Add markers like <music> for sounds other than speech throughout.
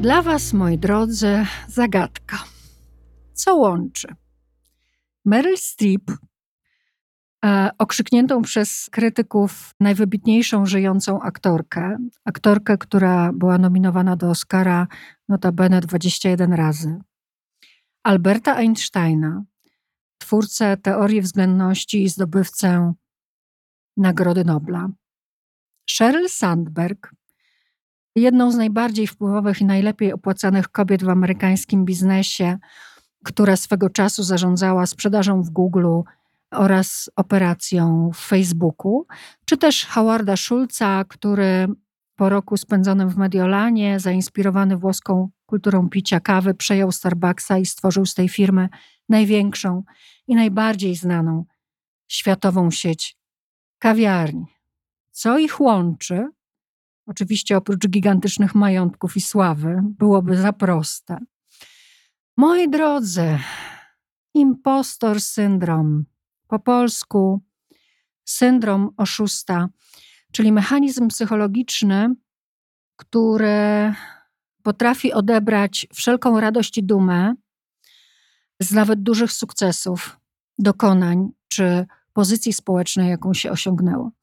Dla Was, moi drodzy, zagadka. Co łączy? Meryl Streep, e, okrzykniętą przez krytyków najwybitniejszą żyjącą aktorkę, aktorkę, która była nominowana do Oscara notabene 21 razy, Alberta Einsteina, twórcę teorii względności i zdobywcę Nagrody Nobla, Sheryl Sandberg, jedną z najbardziej wpływowych i najlepiej opłacanych kobiet w amerykańskim biznesie, która swego czasu zarządzała sprzedażą w Google oraz operacją w Facebooku, czy też Howarda Schulza, który po roku spędzonym w Mediolanie, zainspirowany włoską kulturą picia kawy, przejął Starbucksa i stworzył z tej firmy największą i najbardziej znaną światową sieć kawiarni. Co ich łączy? Oczywiście oprócz gigantycznych majątków i sławy, byłoby za proste. Moi drodzy, impostor syndrom, po polsku syndrom oszusta, czyli mechanizm psychologiczny, który potrafi odebrać wszelką radość i dumę z nawet dużych sukcesów, dokonań czy pozycji społecznej, jaką się osiągnęło.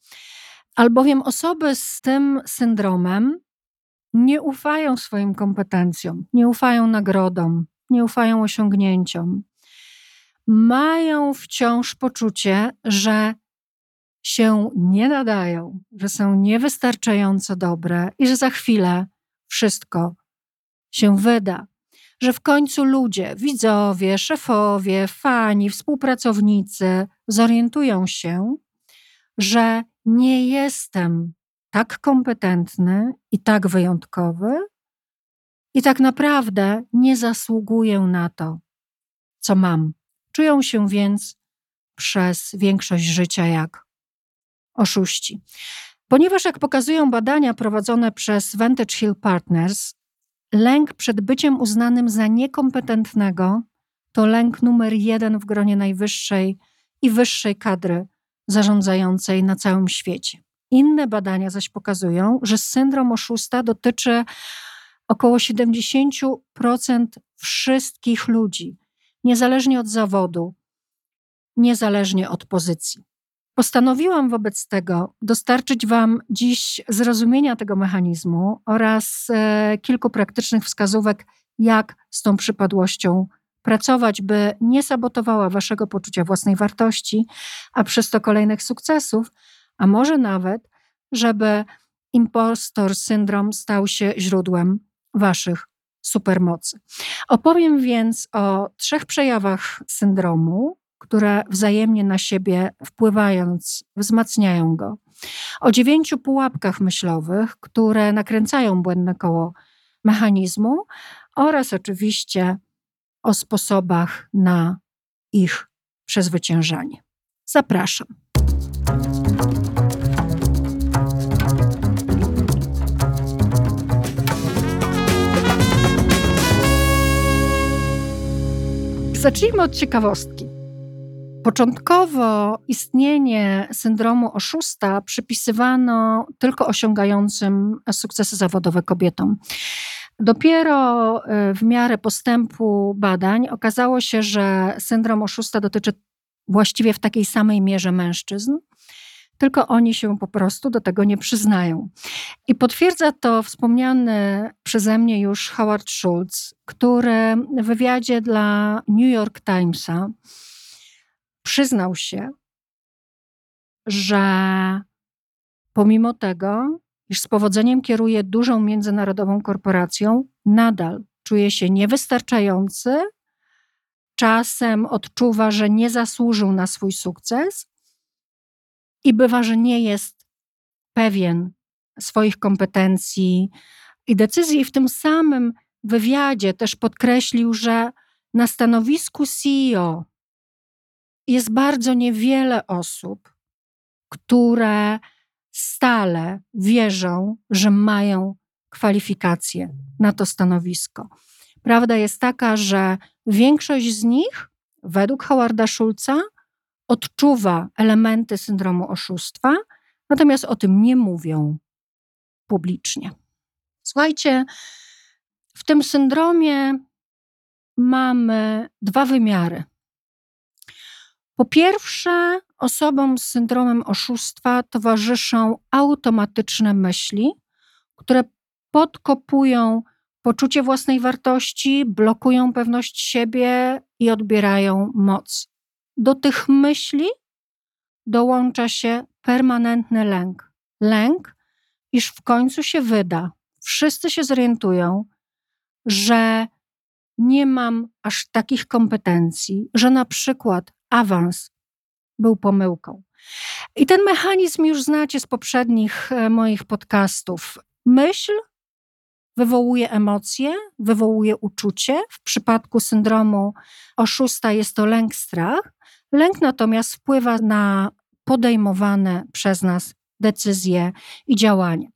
Albowiem osoby z tym syndromem nie ufają swoim kompetencjom, nie ufają nagrodom, nie ufają osiągnięciom. Mają wciąż poczucie, że się nie nadają, że są niewystarczająco dobre i że za chwilę wszystko się wyda. Że w końcu ludzie, widzowie, szefowie, fani, współpracownicy zorientują się, że nie jestem tak kompetentny i tak wyjątkowy, i tak naprawdę nie zasługuję na to, co mam. Czują się więc przez większość życia jak oszuści. Ponieważ, jak pokazują badania prowadzone przez Vantage Hill Partners, lęk przed byciem uznanym za niekompetentnego to lęk numer jeden w gronie najwyższej i wyższej kadry zarządzającej na całym świecie. Inne badania zaś pokazują, że syndrom oszusta dotyczy około 70% wszystkich ludzi, niezależnie od zawodu, niezależnie od pozycji. Postanowiłam wobec tego dostarczyć Wam dziś zrozumienia tego mechanizmu oraz e, kilku praktycznych wskazówek, jak z tą przypadłością pracować, by nie sabotowała Waszego poczucia własnej wartości, a przez to kolejnych sukcesów, a może nawet, żeby impostor syndrom stał się źródłem Waszych supermocy. Opowiem więc o trzech przejawach syndromu, które wzajemnie na siebie wpływając, wzmacniają go. O dziewięciu pułapkach myślowych, które nakręcają błędne koło mechanizmu oraz oczywiście o sposobach na ich przezwyciężanie. Zapraszam. Zacznijmy od ciekawostki. Początkowo istnienie syndromu oszusta przypisywano tylko osiągającym sukcesy zawodowe kobietom. Dopiero y, w miarę postępu badań okazało się, że syndrom oszusta dotyczy właściwie w takiej samej mierze mężczyzn. tylko oni się po prostu do tego nie przyznają. I potwierdza to wspomniany przeze mnie już Howard Schultz, który w wywiadzie dla New York Timesa przyznał się, że pomimo tego, iż z powodzeniem kieruje dużą międzynarodową korporacją, nadal czuje się niewystarczający, czasem odczuwa, że nie zasłużył na swój sukces i bywa, że nie jest pewien swoich kompetencji i decyzji. W tym samym wywiadzie też podkreślił, że na stanowisku CEO jest bardzo niewiele osób, które stale wierzą, że mają kwalifikacje na to stanowisko. Prawda jest taka, że większość z nich, według Howarda Schulza, odczuwa elementy syndromu oszustwa, natomiast o tym nie mówią publicznie. Słuchajcie, w tym syndromie mamy dwa wymiary. Po pierwsze, osobom z syndromem oszustwa towarzyszą automatyczne myśli, które podkopują poczucie własnej wartości, blokują pewność siebie i odbierają moc. Do tych myśli dołącza się permanentny lęk. Lęk, iż w końcu się wyda, wszyscy się zorientują, że nie mam aż takich kompetencji, że na przykład awans był pomyłką. I ten mechanizm już znacie z poprzednich e, moich podcastów. Myśl wywołuje emocje, wywołuje uczucie. W przypadku syndromu oszusta jest to lęk, strach. Lęk natomiast wpływa na podejmowane przez nas decyzje i działania.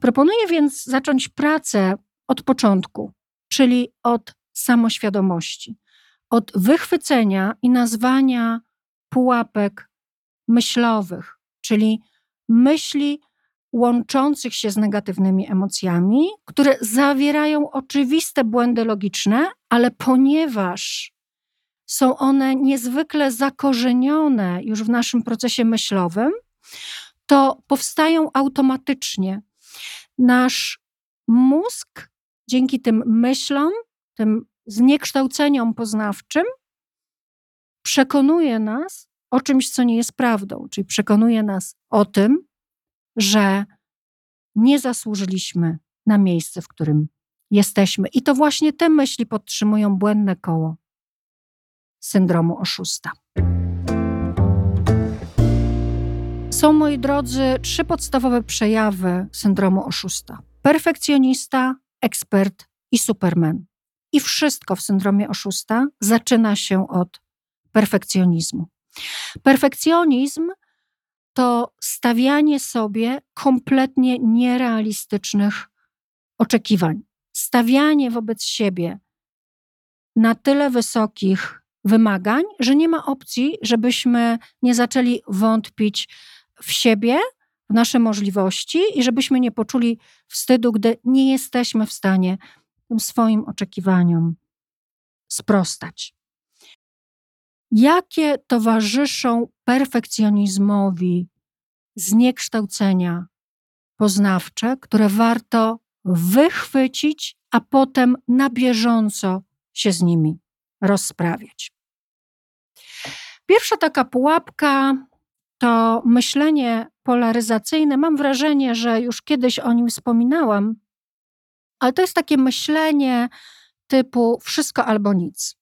Proponuję więc zacząć pracę od początku, czyli od samoświadomości, od wychwycenia i nazwania pułapek myślowych, czyli myśli łączących się z negatywnymi emocjami, które zawierają oczywiste błędy logiczne, ale ponieważ są one niezwykle zakorzenione już w naszym procesie myślowym, to powstają automatycznie. Nasz mózg dzięki tym myślom, tym zniekształceniom poznawczym, przekonuje nas o czymś, co nie jest prawdą, czyli przekonuje nas o tym, że nie zasłużyliśmy na miejsce, w którym jesteśmy. I to właśnie te myśli podtrzymują błędne koło syndromu oszusta. Są, moi drodzy, trzy podstawowe przejawy syndromu oszusta: perfekcjonista, ekspert i superman. I wszystko w syndromie oszusta zaczyna się od perfekcjonizmu. Perfekcjonizm to stawianie sobie kompletnie nierealistycznych oczekiwań. Stawianie wobec siebie na tyle wysokich wymagań, że nie ma opcji, żebyśmy nie zaczęli wątpić w siebie, w nasze możliwości i żebyśmy nie poczuli wstydu, gdy nie jesteśmy w stanie tym swoim oczekiwaniom sprostać jakie towarzyszą perfekcjonizmowi zniekształcenia poznawcze, które warto wychwycić, a potem na bieżąco się z nimi rozprawiać. Pierwsza taka pułapka to myślenie polaryzacyjne. Mam wrażenie, że już kiedyś o nim wspominałam, ale to jest takie myślenie typu wszystko albo nic.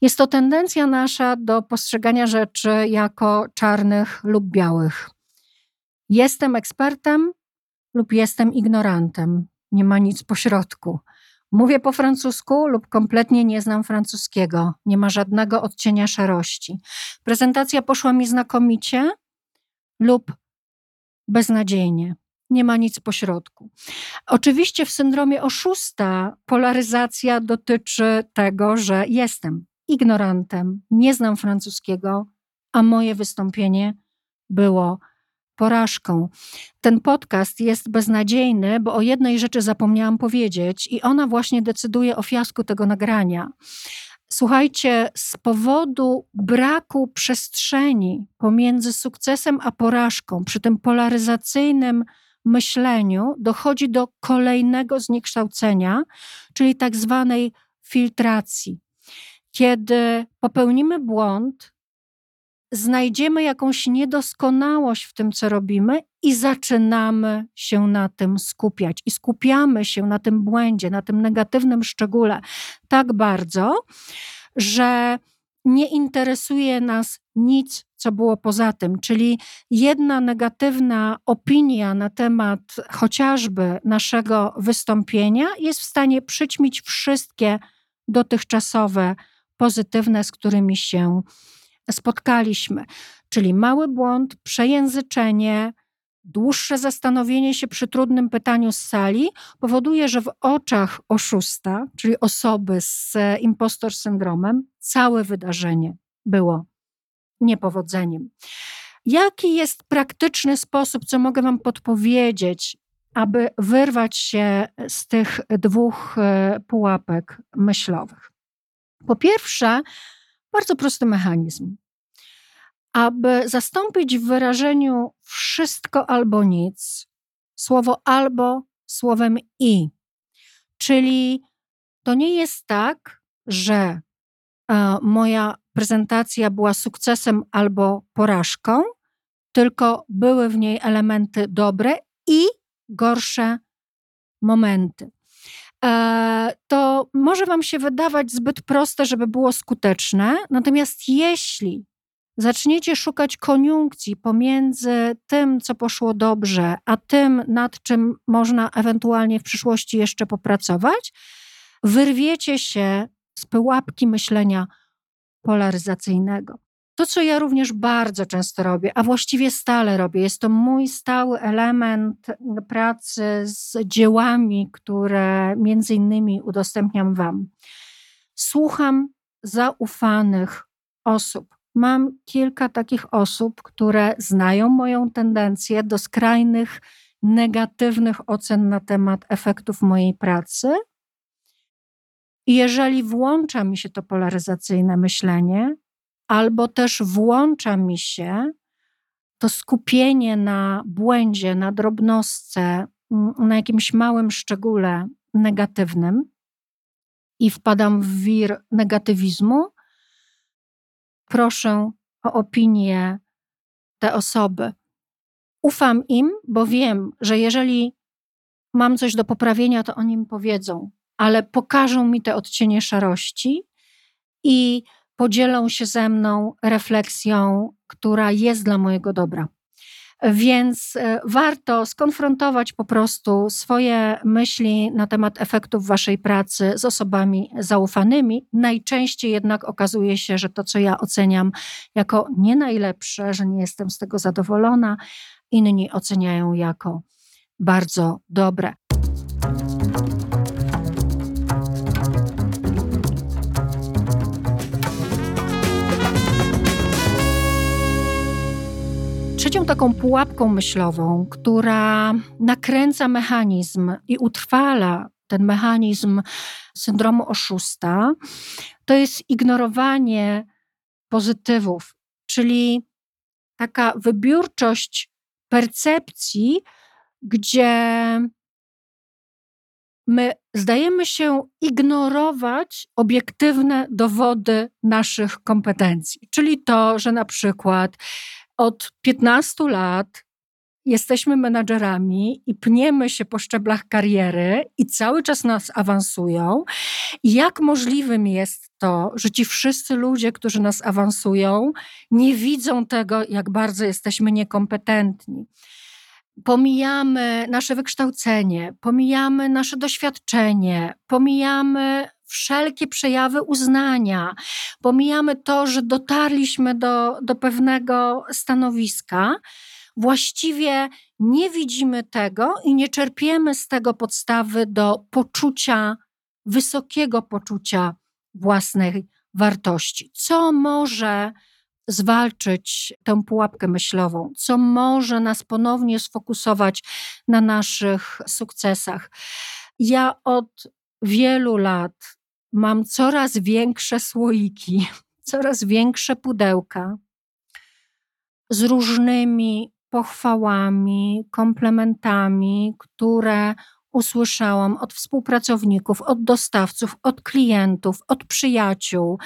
Jest to tendencja nasza do postrzegania rzeczy jako czarnych lub białych. Jestem ekspertem lub jestem ignorantem. Nie ma nic pośrodku. Mówię po francusku lub kompletnie nie znam francuskiego. Nie ma żadnego odcienia szarości. Prezentacja poszła mi znakomicie lub beznadziejnie. Nie ma nic pośrodku. Oczywiście w syndromie oszusta polaryzacja dotyczy tego, że jestem ignorantem, nie znam francuskiego, a moje wystąpienie było porażką. Ten podcast jest beznadziejny, bo o jednej rzeczy zapomniałam powiedzieć, i ona właśnie decyduje o fiasku tego nagrania. Słuchajcie, z powodu braku przestrzeni pomiędzy sukcesem a porażką, przy tym polaryzacyjnym myśleniu, dochodzi do kolejnego zniekształcenia, czyli tak zwanej filtracji. Kiedy popełnimy błąd, znajdziemy jakąś niedoskonałość w tym, co robimy, i zaczynamy się na tym skupiać. I skupiamy się na tym błędzie, na tym negatywnym szczególe tak bardzo, że nie interesuje nas nic, co było poza tym. Czyli jedna negatywna opinia na temat chociażby naszego wystąpienia jest w stanie przyćmić wszystkie dotychczasowe pozytywne, z którymi się spotkaliśmy. Czyli mały błąd, przejęzyczenie, dłuższe zastanowienie się przy trudnym pytaniu z sali powoduje, że w oczach oszusta, czyli osoby z impostor syndromem, całe wydarzenie było niepowodzeniem. Jaki jest praktyczny sposób, co mogę Wam podpowiedzieć, aby wyrwać się z tych dwóch e, pułapek myślowych? Po pierwsze, bardzo prosty mechanizm. Aby zastąpić w wyrażeniu wszystko albo nic, słowo albo słowem i. Czyli to nie jest tak, że e, moja prezentacja była sukcesem albo porażką, tylko były w niej elementy dobre i gorsze momenty. E, to może Wam się wydawać zbyt proste, żeby było skuteczne, natomiast jeśli zaczniecie szukać koniunkcji pomiędzy tym, co poszło dobrze, a tym, nad czym można ewentualnie w przyszłości jeszcze popracować, wyrwiecie się z pułapki myślenia polaryzacyjnego. To, co ja również bardzo często robię, a właściwie stale robię, jest to mój stały element pracy z dziełami, które między innymi udostępniam Wam. Słucham zaufanych osób. Mam kilka takich osób, które znają moją tendencję do skrajnych, negatywnych ocen na temat efektów mojej pracy. I jeżeli włącza mi się to polaryzacyjne myślenie, albo też włącza mi się to skupienie na błędzie, na drobnostce, mm, na jakimś małym szczególe negatywnym i wpadam w wir negatywizmu, proszę o opinię te osoby. Ufam im, bo wiem, że jeżeli mam coś do poprawienia, to oni mi powiedzą, ale pokażą mi te odcienie szarości i podzielą się ze mną refleksją, która jest dla mojego dobra. Więc e, warto skonfrontować po prostu swoje myśli na temat efektów waszej pracy z osobami zaufanymi. Najczęściej jednak okazuje się, że to, co ja oceniam jako nie najlepsze, że nie jestem z tego zadowolona, inni oceniają jako bardzo dobre. Taką pułapką myślową, która nakręca mechanizm i utrwala ten mechanizm syndromu oszusta, to jest ignorowanie pozytywów, czyli taka wybiórczość percepcji, gdzie my zdajemy się ignorować obiektywne dowody naszych kompetencji, czyli to, że na przykład od 15 lat jesteśmy menadżerami i pniemy się po szczeblach kariery i cały czas nas awansują. Jak możliwym jest to, że ci wszyscy ludzie, którzy nas awansują, nie widzą tego, jak bardzo jesteśmy niekompetentni? Pomijamy nasze wykształcenie, pomijamy nasze doświadczenie, pomijamy wszelkie przejawy uznania. Pomijamy to, że dotarliśmy do, do pewnego stanowiska. Właściwie nie widzimy tego i nie czerpiemy z tego podstawy do poczucia, wysokiego poczucia własnej wartości. Co może zwalczyć tę pułapkę myślową, co może nas ponownie sfokusować na naszych sukcesach. Ja od wielu lat mam coraz większe słoiki, <laughs> coraz większe pudełka z różnymi pochwałami, komplementami, które usłyszałam od współpracowników, od dostawców, od klientów, od przyjaciół,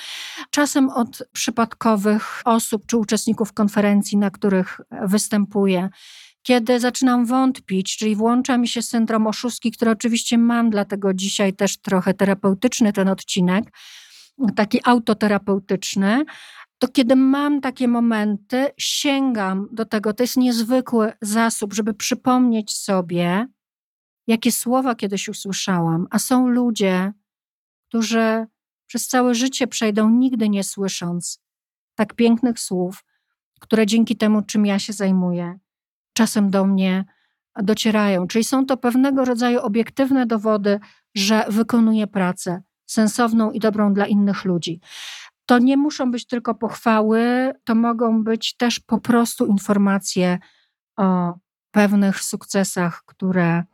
czasem od przypadkowych osób czy uczestników konferencji, na których występuję. Kiedy zaczynam wątpić, czyli włącza mi się syndrom oszustki, który oczywiście mam, dlatego dzisiaj też trochę terapeutyczny ten odcinek, taki autoterapeutyczny, to kiedy mam takie momenty, sięgam do tego. To jest niezwykły zasób, żeby przypomnieć sobie, jakie słowa kiedyś usłyszałam. A są ludzie, którzy przez całe życie przejdą nigdy nie słysząc tak pięknych słów, które dzięki temu, czym ja się zajmuję, czasem do mnie docierają. Czyli są to pewnego rodzaju obiektywne dowody, że wykonuję pracę sensowną i dobrą dla innych ludzi. To nie muszą być tylko pochwały, to mogą być też po prostu informacje o pewnych sukcesach, które,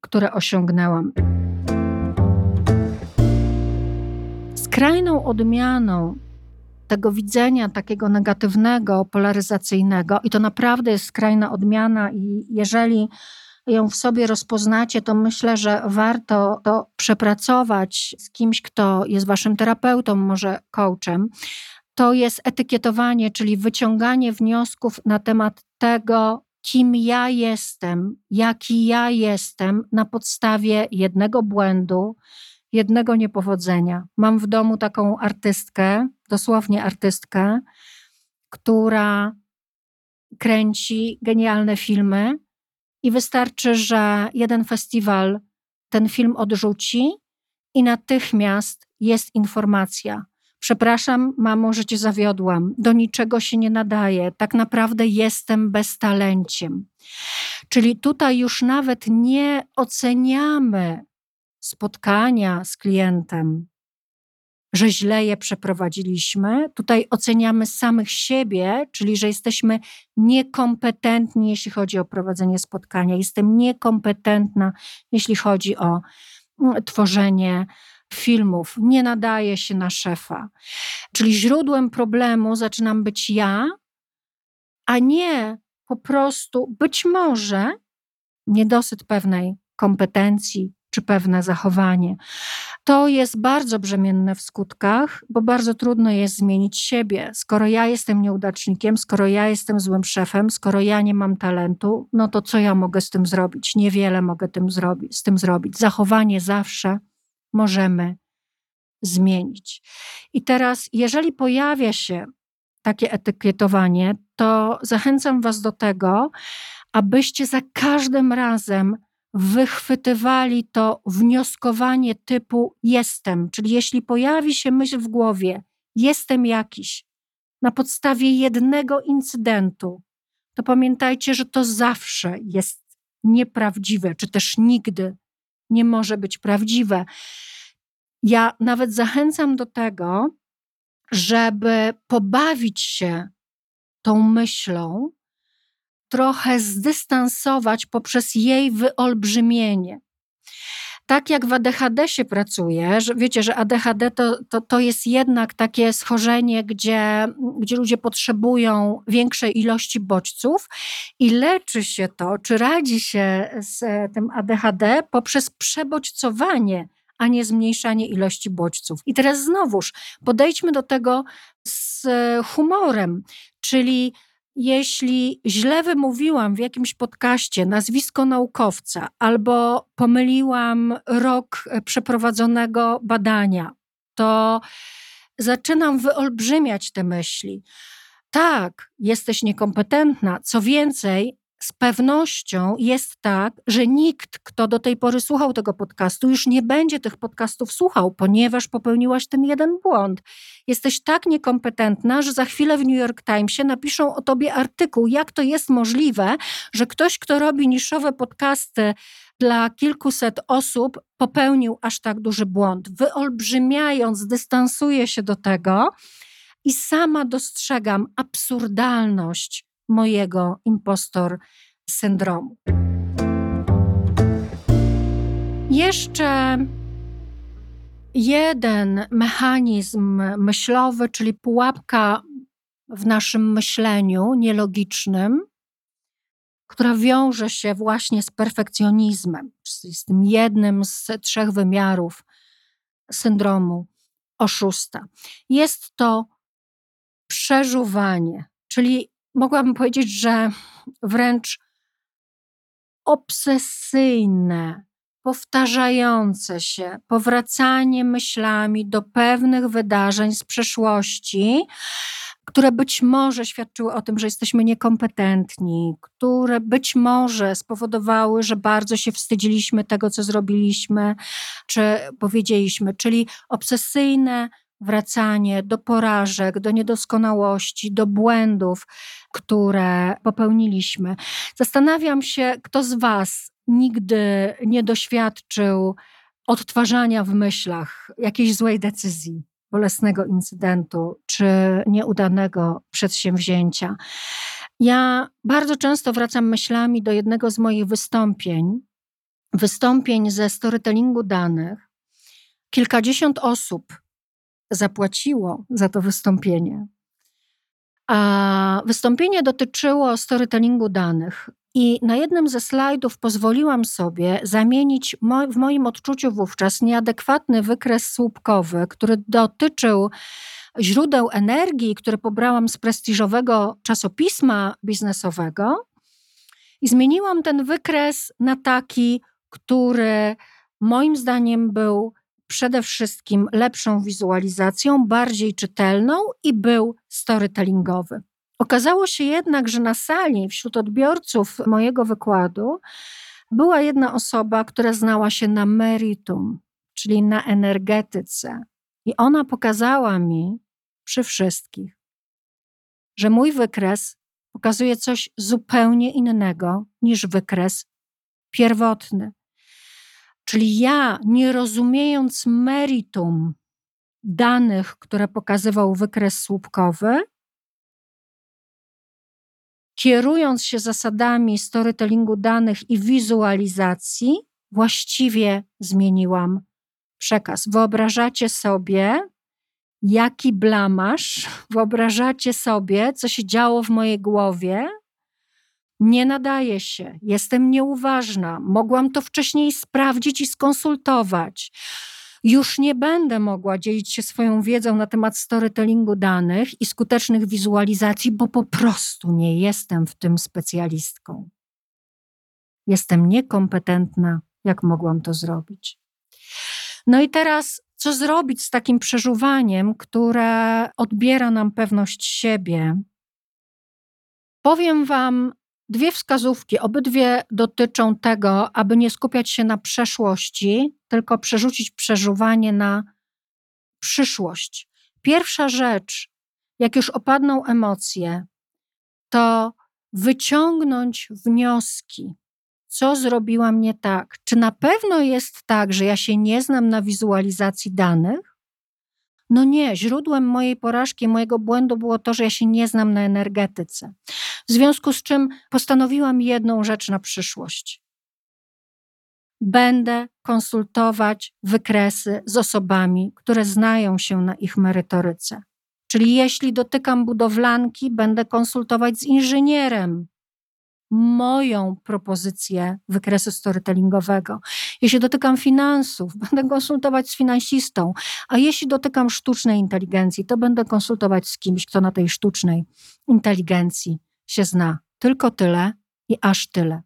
które osiągnęłam. Skrajną odmianą tego widzenia takiego negatywnego, polaryzacyjnego, i to naprawdę jest skrajna odmiana, i jeżeli ją w sobie rozpoznacie, to myślę, że warto to przepracować z kimś, kto jest waszym terapeutą, może coachem. To jest etykietowanie, czyli wyciąganie wniosków na temat tego, kim ja jestem, jaki ja jestem na podstawie jednego błędu, jednego niepowodzenia. Mam w domu taką artystkę, dosłownie artystkę, która kręci genialne filmy i wystarczy, że jeden festiwal ten film odrzuci i natychmiast jest informacja. Przepraszam, mamo, że cię zawiodłam. Do niczego się nie nadaje. Tak naprawdę jestem beztalenciem. Czyli tutaj już nawet nie oceniamy spotkania z klientem, że źle je przeprowadziliśmy. Tutaj oceniamy samych siebie, czyli że jesteśmy niekompetentni, jeśli chodzi o prowadzenie spotkania. Jestem niekompetentna, jeśli chodzi o mm, tworzenie filmów. Nie nadaje się na szefa. Czyli źródłem problemu zaczynam być ja, a nie po prostu być może niedosyt pewnej kompetencji, czy pewne zachowanie. To jest bardzo brzemienne w skutkach, bo bardzo trudno jest zmienić siebie. Skoro ja jestem nieudacznikiem, skoro ja jestem złym szefem, skoro ja nie mam talentu, no to co ja mogę z tym zrobić? Niewiele mogę tym z tym zrobić. Zachowanie zawsze możemy zmienić. I teraz, jeżeli pojawia się takie etykietowanie, to zachęcam Was do tego, abyście za każdym razem wychwytywali to wnioskowanie typu jestem, czyli jeśli pojawi się myśl w głowie, jestem jakiś, na podstawie jednego incydentu, to pamiętajcie, że to zawsze jest nieprawdziwe, czy też nigdy nie może być prawdziwe. Ja nawet zachęcam do tego, żeby pobawić się tą myślą, trochę zdystansować poprzez jej wyolbrzymienie. Tak jak w ADHD się pracuje, że wiecie, że ADHD to, to, to jest jednak takie schorzenie, gdzie, gdzie ludzie potrzebują większej ilości bodźców i leczy się to, czy radzi się z tym ADHD poprzez przebodźcowanie a nie zmniejszanie ilości bodźców. I teraz znowuż podejdźmy do tego z humorem, czyli jeśli źle wymówiłam w jakimś podcaście nazwisko naukowca albo pomyliłam rok przeprowadzonego badania, to zaczynam wyolbrzymiać te myśli. Tak, jesteś niekompetentna. Co więcej, z pewnością jest tak, że nikt, kto do tej pory słuchał tego podcastu, już nie będzie tych podcastów słuchał, ponieważ popełniłaś ten jeden błąd. Jesteś tak niekompetentna, że za chwilę w New York Timesie napiszą o tobie artykuł, jak to jest możliwe, że ktoś, kto robi niszowe podcasty dla kilkuset osób, popełnił aż tak duży błąd. Wyolbrzymiając, dystansuję się do tego i sama dostrzegam absurdalność mojego impostor syndromu. Jeszcze jeden mechanizm myślowy, czyli pułapka w naszym myśleniu nielogicznym, która wiąże się właśnie z perfekcjonizmem, z tym jednym z trzech wymiarów syndromu oszusta. Jest to przeżuwanie, czyli mogłabym powiedzieć, że wręcz obsesyjne, powtarzające się, powracanie myślami do pewnych wydarzeń z przeszłości, które być może świadczyły o tym, że jesteśmy niekompetentni, które być może spowodowały, że bardzo się wstydziliśmy tego, co zrobiliśmy, czy powiedzieliśmy, czyli obsesyjne wracanie do porażek, do niedoskonałości, do błędów, które popełniliśmy. Zastanawiam się, kto z Was nigdy nie doświadczył odtwarzania w myślach jakiejś złej decyzji, bolesnego incydentu czy nieudanego przedsięwzięcia. Ja bardzo często wracam myślami do jednego z moich wystąpień, wystąpień ze storytellingu danych. Kilkadziesiąt osób zapłaciło za to wystąpienie. A wystąpienie dotyczyło storytellingu danych. I na jednym ze slajdów pozwoliłam sobie zamienić mo w moim odczuciu wówczas nieadekwatny wykres słupkowy, który dotyczył źródeł energii, które pobrałam z prestiżowego czasopisma biznesowego, i zmieniłam ten wykres na taki, który moim zdaniem był przede wszystkim lepszą wizualizacją, bardziej czytelną i był storytellingowy. Okazało się jednak, że na sali wśród odbiorców mojego wykładu była jedna osoba, która znała się na meritum, czyli na energetyce. I ona pokazała mi przy wszystkich, że mój wykres pokazuje coś zupełnie innego niż wykres pierwotny. Czyli ja, nie rozumiejąc meritum danych, które pokazywał wykres słupkowy, kierując się zasadami storytellingu danych i wizualizacji, właściwie zmieniłam przekaz. Wyobrażacie sobie, jaki blamasz, wyobrażacie sobie, co się działo w mojej głowie, nie nadaje się, jestem nieuważna, mogłam to wcześniej sprawdzić i skonsultować. Już nie będę mogła dzielić się swoją wiedzą na temat storytellingu danych i skutecznych wizualizacji, bo po prostu nie jestem w tym specjalistką. Jestem niekompetentna, jak mogłam to zrobić. No i teraz, co zrobić z takim przeżuwaniem, które odbiera nam pewność siebie? Powiem Wam Dwie wskazówki, obydwie dotyczą tego, aby nie skupiać się na przeszłości, tylko przerzucić przeżuwanie na przyszłość. Pierwsza rzecz, jak już opadną emocje, to wyciągnąć wnioski, co zrobiłam nie tak. Czy na pewno jest tak, że ja się nie znam na wizualizacji danych? No nie, źródłem mojej porażki, mojego błędu było to, że ja się nie znam na energetyce. W związku z czym postanowiłam jedną rzecz na przyszłość. Będę konsultować wykresy z osobami, które znają się na ich merytoryce. Czyli jeśli dotykam budowlanki, będę konsultować z inżynierem, moją propozycję wykresu storytellingowego. Jeśli dotykam finansów, <laughs> będę konsultować z finansistą, a jeśli dotykam sztucznej inteligencji, to będę konsultować z kimś, kto na tej sztucznej inteligencji się zna. Tylko tyle i aż tyle.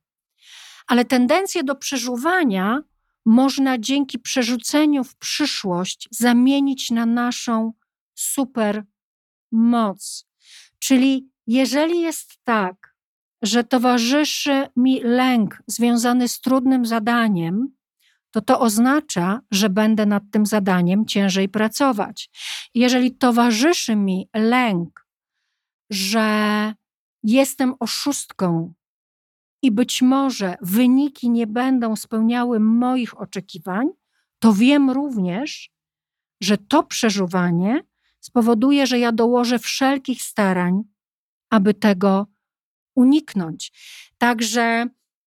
Ale tendencję do przeżuwania można dzięki przerzuceniu w przyszłość zamienić na naszą super moc. Czyli jeżeli jest tak, że towarzyszy mi lęk związany z trudnym zadaniem, to to oznacza, że będę nad tym zadaniem ciężej pracować. Jeżeli towarzyszy mi lęk, że jestem oszustką i być może wyniki nie będą spełniały moich oczekiwań, to wiem również, że to przeżuwanie spowoduje, że ja dołożę wszelkich starań, aby tego uniknąć. Także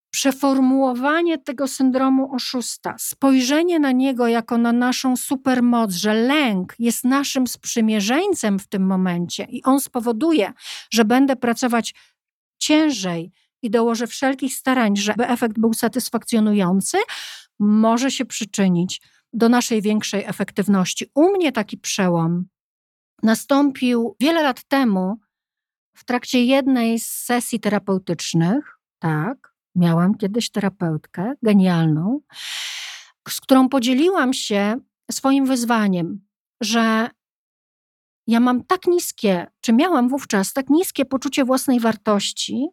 przeformułowanie tego syndromu oszusta, spojrzenie na niego jako na naszą supermoc, że lęk jest naszym sprzymierzeńcem w tym momencie i on spowoduje, że będę pracować ciężej i dołożę wszelkich starań, żeby efekt był satysfakcjonujący, może się przyczynić do naszej większej efektywności. U mnie taki przełom nastąpił wiele lat temu w trakcie jednej z sesji terapeutycznych, tak, miałam kiedyś terapeutkę genialną, z którą podzieliłam się swoim wyzwaniem, że ja mam tak niskie, czy miałam wówczas tak niskie poczucie własnej wartości,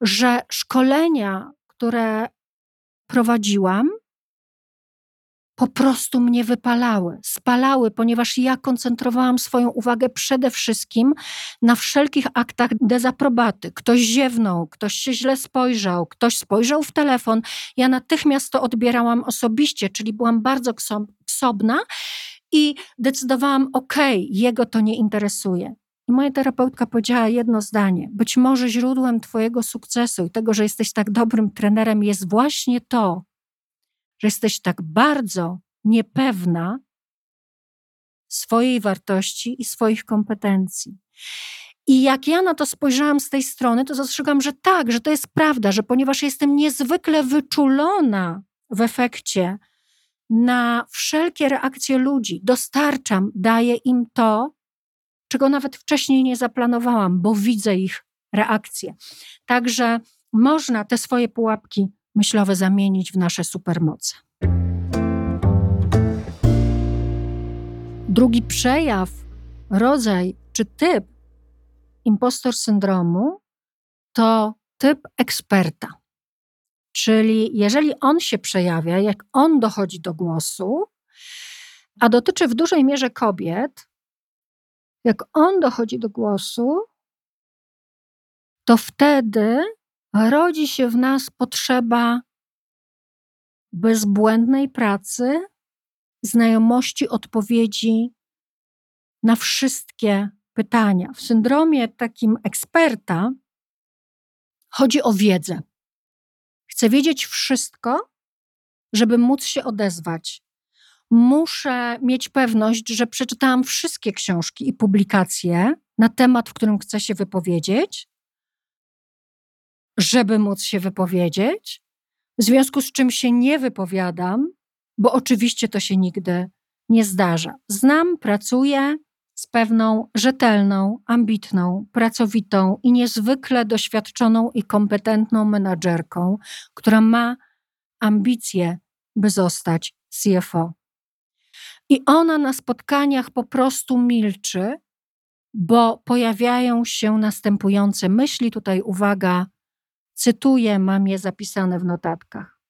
że szkolenia, które prowadziłam, po prostu mnie wypalały, spalały, ponieważ ja koncentrowałam swoją uwagę przede wszystkim na wszelkich aktach dezaprobaty. Ktoś ziewnął, ktoś się źle spojrzał, ktoś spojrzał w telefon. Ja natychmiast to odbierałam osobiście, czyli byłam bardzo ksobna i decydowałam, okej, jego to nie interesuje. I moja terapeutka powiedziała jedno zdanie: Być może źródłem Twojego sukcesu i tego, że jesteś tak dobrym trenerem, jest właśnie to, że jesteś tak bardzo niepewna swojej wartości i swoich kompetencji. I jak ja na to spojrzałam z tej strony, to zastrzegam, że tak, że to jest prawda, że ponieważ jestem niezwykle wyczulona w efekcie na wszelkie reakcje ludzi, dostarczam, daję im to, czego nawet wcześniej nie zaplanowałam, bo widzę ich reakcje. Także można te swoje pułapki myślowe zamienić w nasze supermoce. Drugi przejaw, rodzaj czy typ impostor syndromu to typ eksperta. Czyli jeżeli on się przejawia, jak on dochodzi do głosu, a dotyczy w dużej mierze kobiet, jak on dochodzi do głosu, to wtedy rodzi się w nas potrzeba bezbłędnej pracy, znajomości odpowiedzi na wszystkie pytania. W syndromie takim eksperta chodzi o wiedzę. Chcę wiedzieć wszystko, żeby móc się odezwać. Muszę mieć pewność, że przeczytałam wszystkie książki i publikacje na temat, w którym chcę się wypowiedzieć, żeby móc się wypowiedzieć, w związku z czym się nie wypowiadam, bo oczywiście to się nigdy nie zdarza. Znam, pracuję z pewną rzetelną, ambitną, pracowitą i niezwykle doświadczoną i kompetentną menadżerką, która ma ambicje, by zostać CFO. I ona na spotkaniach po prostu milczy, bo pojawiają się następujące myśli. Tutaj uwaga, Cytuję, mam je zapisane w notatkach.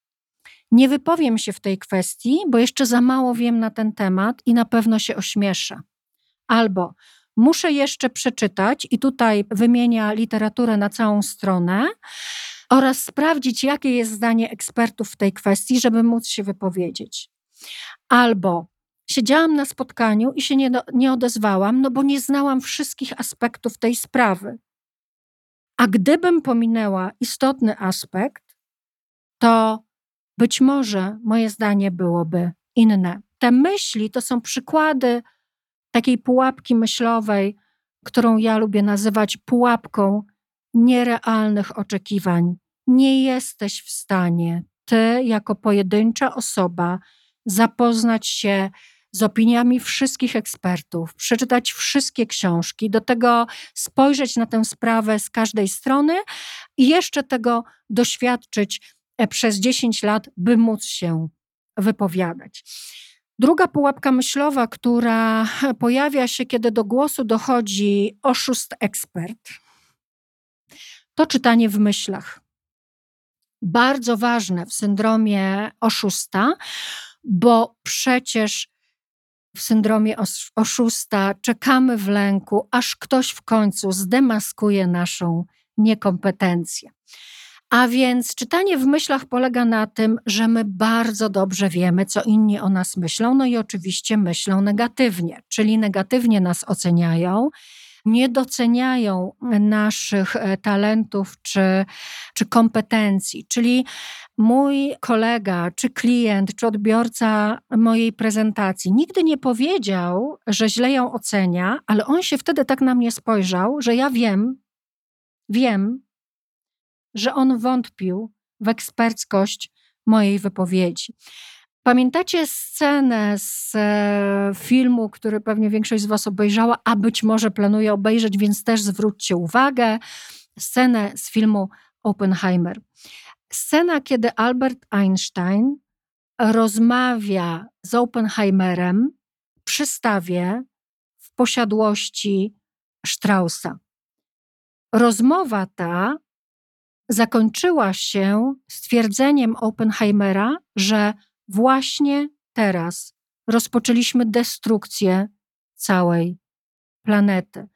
Nie wypowiem się w tej kwestii, bo jeszcze za mało wiem na ten temat i na pewno się ośmieszę. Albo muszę jeszcze przeczytać, i tutaj wymienia literaturę na całą stronę, oraz sprawdzić, jakie jest zdanie ekspertów w tej kwestii, żeby móc się wypowiedzieć. Albo siedziałam na spotkaniu i się nie, nie odezwałam, no bo nie znałam wszystkich aspektów tej sprawy. A gdybym pominęła istotny aspekt, to być może moje zdanie byłoby inne. Te myśli to są przykłady takiej pułapki myślowej, którą ja lubię nazywać pułapką nierealnych oczekiwań. Nie jesteś w stanie, ty, jako pojedyncza osoba, zapoznać się z opiniami wszystkich ekspertów, przeczytać wszystkie książki, do tego spojrzeć na tę sprawę z każdej strony i jeszcze tego doświadczyć e, przez 10 lat, by móc się wypowiadać. Druga pułapka myślowa, która pojawia się, kiedy do głosu dochodzi oszust ekspert, to czytanie w myślach. Bardzo ważne w syndromie oszusta, bo przecież w syndromie oszusta, czekamy w lęku, aż ktoś w końcu zdemaskuje naszą niekompetencję. A więc czytanie w myślach polega na tym, że my bardzo dobrze wiemy, co inni o nas myślą, no i oczywiście myślą negatywnie, czyli negatywnie nas oceniają, nie doceniają naszych e, talentów czy, czy kompetencji. Czyli mój kolega, czy klient, czy odbiorca mojej prezentacji nigdy nie powiedział, że źle ją ocenia, ale on się wtedy tak na mnie spojrzał, że ja wiem, wiem, że on wątpił w eksperckość mojej wypowiedzi. Pamiętacie scenę z e, filmu, który pewnie większość z Was obejrzała, a być może planuje obejrzeć, więc też zwróćcie uwagę. Scenę z filmu Oppenheimer. Scena, kiedy Albert Einstein rozmawia z Oppenheimerem przy stawie w posiadłości Straussa. Rozmowa ta zakończyła się stwierdzeniem Oppenheimera, że właśnie teraz rozpoczęliśmy destrukcję całej planety.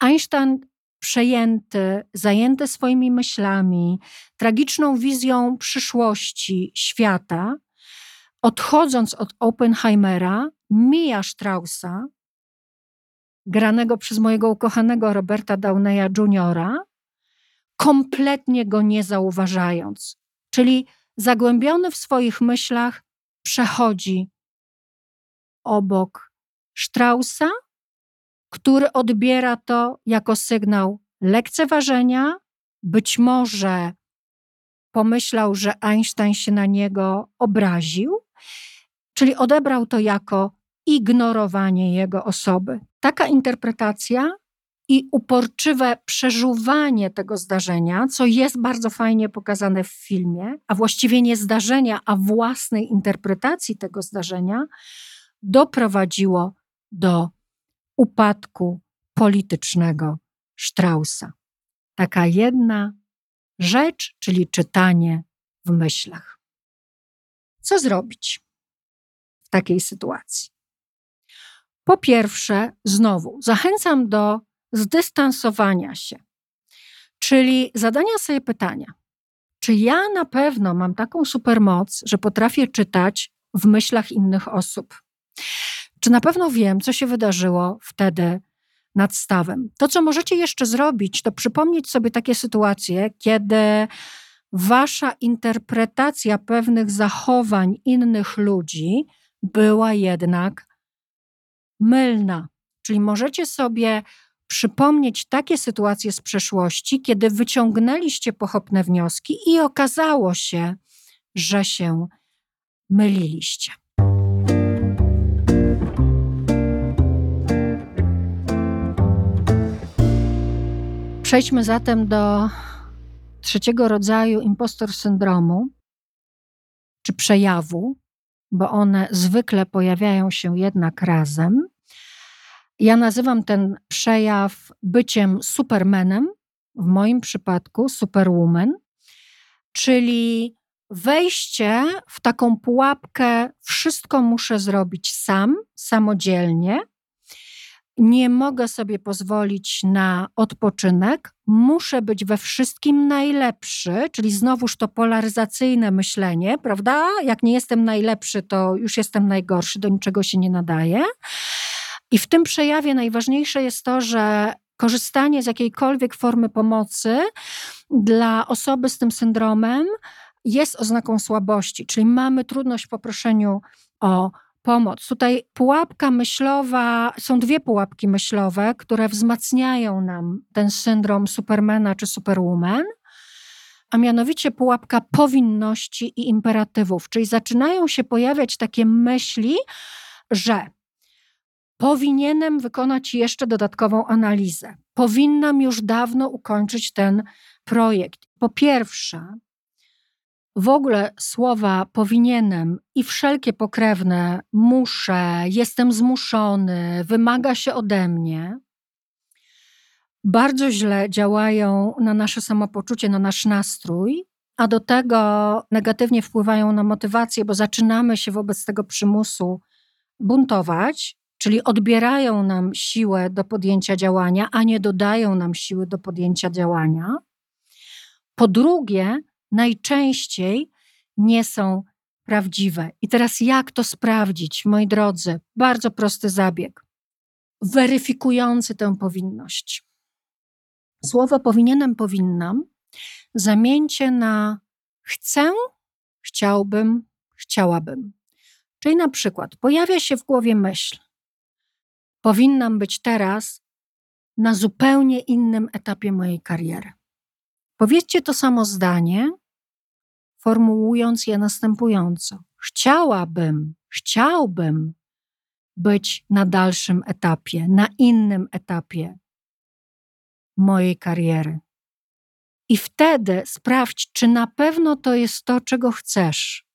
Einstein przejęty, zajęty swoimi myślami, tragiczną wizją przyszłości świata, odchodząc od Oppenheimera, mija Straussa, granego przez mojego ukochanego Roberta Downeya Jr., kompletnie go nie zauważając. Czyli zagłębiony w swoich myślach przechodzi obok Straussa, który odbiera to jako sygnał lekceważenia, być może pomyślał, że Einstein się na niego obraził, czyli odebrał to jako ignorowanie jego osoby. Taka interpretacja i uporczywe przeżuwanie tego zdarzenia, co jest bardzo fajnie pokazane w filmie, a właściwie nie zdarzenia, a własnej interpretacji tego zdarzenia, doprowadziło do upadku politycznego Straussa. Taka jedna rzecz, czyli czytanie w myślach. Co zrobić w takiej sytuacji? Po pierwsze, znowu zachęcam do zdystansowania się, czyli zadania sobie pytania, czy ja na pewno mam taką supermoc, że potrafię czytać w myślach innych osób? Czy na pewno wiem, co się wydarzyło wtedy nad stawem? To, co możecie jeszcze zrobić, to przypomnieć sobie takie sytuacje, kiedy wasza interpretacja pewnych zachowań innych ludzi była jednak mylna. Czyli możecie sobie przypomnieć takie sytuacje z przeszłości, kiedy wyciągnęliście pochopne wnioski i okazało się, że się myliliście. Przejdźmy zatem do trzeciego rodzaju impostor syndromu, czy przejawu, bo one zwykle pojawiają się jednak razem. Ja nazywam ten przejaw byciem supermanem, w moim przypadku superwoman, czyli wejście w taką pułapkę, wszystko muszę zrobić sam, samodzielnie. Nie mogę sobie pozwolić na odpoczynek, muszę być we wszystkim najlepszy, czyli znowuż to polaryzacyjne myślenie, prawda? Jak nie jestem najlepszy, to już jestem najgorszy, do niczego się nie nadaje. I w tym przejawie najważniejsze jest to, że korzystanie z jakiejkolwiek formy pomocy dla osoby z tym syndromem jest oznaką słabości, czyli mamy trudność w poproszeniu o pomoc. Tutaj pułapka myślowa, są dwie pułapki myślowe, które wzmacniają nam ten syndrom Supermana czy Superwoman, a mianowicie pułapka powinności i imperatywów, czyli zaczynają się pojawiać takie myśli, że powinienem wykonać jeszcze dodatkową analizę. Powinnam już dawno ukończyć ten projekt. Po pierwsze, w ogóle słowa powinienem i wszelkie pokrewne muszę, jestem zmuszony, wymaga się ode mnie, bardzo źle działają na nasze samopoczucie, na nasz nastrój, a do tego negatywnie wpływają na motywację, bo zaczynamy się wobec tego przymusu buntować, czyli odbierają nam siłę do podjęcia działania, a nie dodają nam siły do podjęcia działania. Po drugie, najczęściej nie są prawdziwe. I teraz jak to sprawdzić, moi drodzy? Bardzo prosty zabieg. weryfikujący tę powinność. Słowo powinienem, powinnam zamieńcie na chcę, chciałbym, chciałabym. Czyli na przykład pojawia się w głowie myśl, powinnam być teraz na zupełnie innym etapie mojej kariery. Powiedzcie to samo zdanie, formułując je następująco: Chciałabym, chciałbym być na dalszym etapie, na innym etapie mojej kariery. I wtedy sprawdź, czy na pewno to jest to, czego chcesz.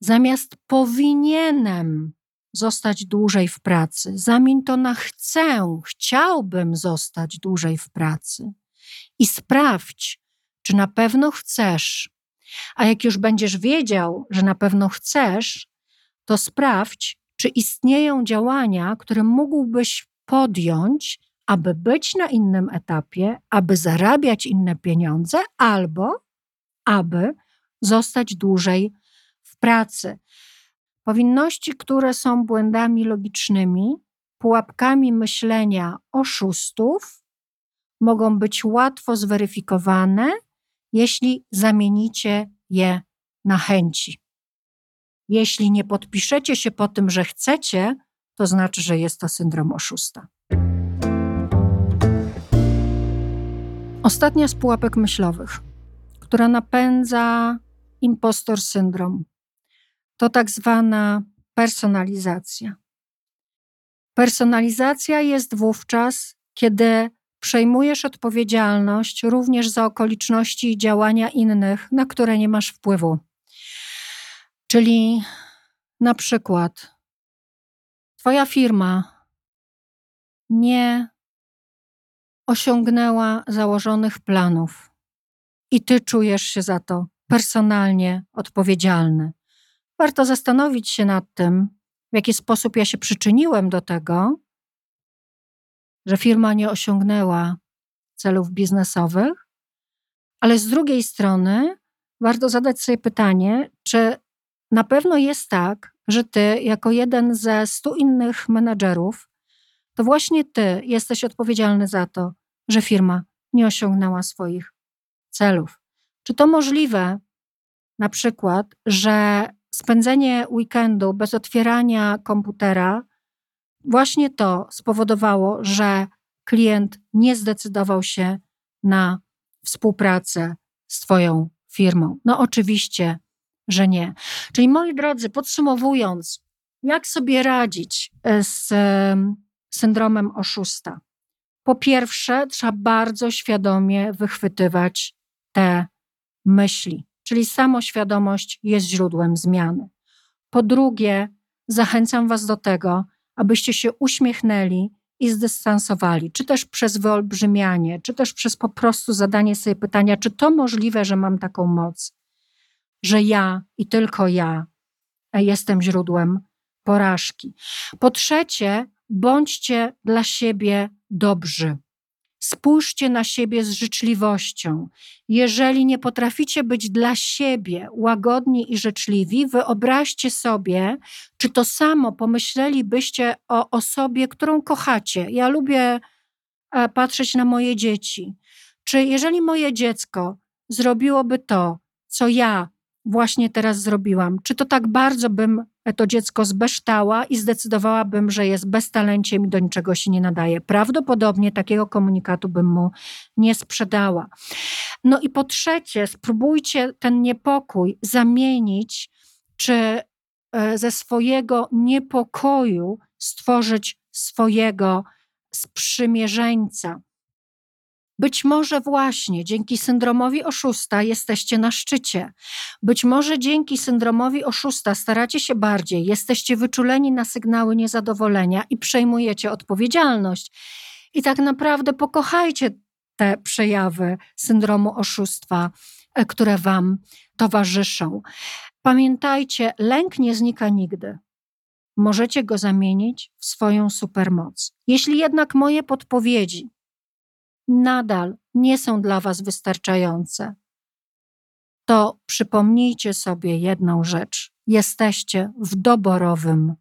Zamiast powinienem zostać dłużej w pracy, zamień to na chcę, chciałbym zostać dłużej w pracy. I sprawdź, czy na pewno chcesz. A jak już będziesz wiedział, że na pewno chcesz, to sprawdź, czy istnieją działania, które mógłbyś podjąć, aby być na innym etapie, aby zarabiać inne pieniądze, albo aby zostać dłużej w pracy. Powinności, które są błędami logicznymi, pułapkami myślenia oszustów, mogą być łatwo zweryfikowane, jeśli zamienicie je na chęci. Jeśli nie podpiszecie się po tym, że chcecie, to znaczy, że jest to syndrom oszusta. Ostatnia z pułapek myślowych, która napędza impostor syndrom, to tak zwana personalizacja. Personalizacja jest wówczas, kiedy przejmujesz odpowiedzialność również za okoliczności i działania innych, na które nie masz wpływu. Czyli na przykład Twoja firma nie osiągnęła założonych planów i Ty czujesz się za to personalnie odpowiedzialny. Warto zastanowić się nad tym, w jaki sposób ja się przyczyniłem do tego, że firma nie osiągnęła celów biznesowych, ale z drugiej strony warto zadać sobie pytanie, czy na pewno jest tak, że ty, jako jeden ze stu innych menadżerów, to właśnie ty jesteś odpowiedzialny za to, że firma nie osiągnęła swoich celów. Czy to możliwe, na przykład, że spędzenie weekendu bez otwierania komputera właśnie to spowodowało, że klient nie zdecydował się na współpracę z Twoją firmą? No, oczywiście że nie. Czyli moi drodzy, podsumowując, jak sobie radzić e, z syndromem oszusta? Po pierwsze, trzeba bardzo świadomie wychwytywać te myśli, czyli samoświadomość jest źródłem zmiany. Po drugie, zachęcam Was do tego, abyście się uśmiechnęli i zdystansowali, czy też przez wyolbrzymianie, czy też przez po prostu zadanie sobie pytania, czy to możliwe, że mam taką moc że ja i tylko ja jestem źródłem porażki. Po trzecie, bądźcie dla siebie dobrzy. Spójrzcie na siebie z życzliwością. Jeżeli nie potraficie być dla siebie łagodni i życzliwi, wyobraźcie sobie, czy to samo pomyślelibyście o osobie, którą kochacie. Ja lubię e, patrzeć na moje dzieci. Czy jeżeli moje dziecko zrobiłoby to, co ja właśnie teraz zrobiłam? Czy to tak bardzo bym to dziecko zbeształa i zdecydowałabym, że jest beztalenciem i do niczego się nie nadaje? Prawdopodobnie takiego komunikatu bym mu nie sprzedała. No i po trzecie, spróbujcie ten niepokój zamienić, czy e, ze swojego niepokoju stworzyć swojego sprzymierzeńca. Być może właśnie dzięki syndromowi oszusta jesteście na szczycie. Być może dzięki syndromowi oszusta staracie się bardziej, jesteście wyczuleni na sygnały niezadowolenia i przejmujecie odpowiedzialność. I tak naprawdę pokochajcie te przejawy syndromu oszustwa, e, które Wam towarzyszą. Pamiętajcie, lęk nie znika nigdy. Możecie go zamienić w swoją supermoc. Jeśli jednak moje podpowiedzi nadal nie są dla Was wystarczające, to przypomnijcie sobie jedną rzecz. Jesteście w doborowym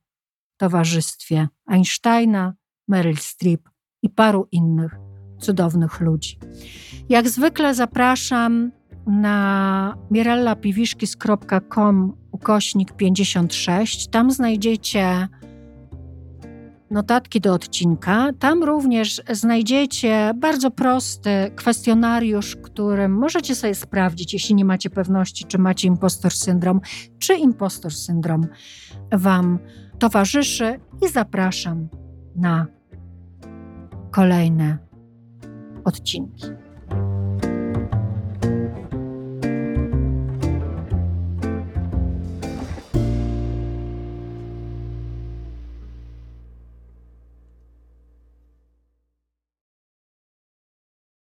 towarzystwie Einsteina, Meryl Streep i paru innych cudownych ludzi. Jak zwykle zapraszam na mirellapiwiszkis.com ukośnik 56. Tam znajdziecie notatki do odcinka. Tam również znajdziecie bardzo prosty kwestionariusz, którym możecie sobie sprawdzić, jeśli nie macie pewności, czy macie impostor syndrom, czy impostor syndrom Wam towarzyszy i zapraszam na kolejne odcinki.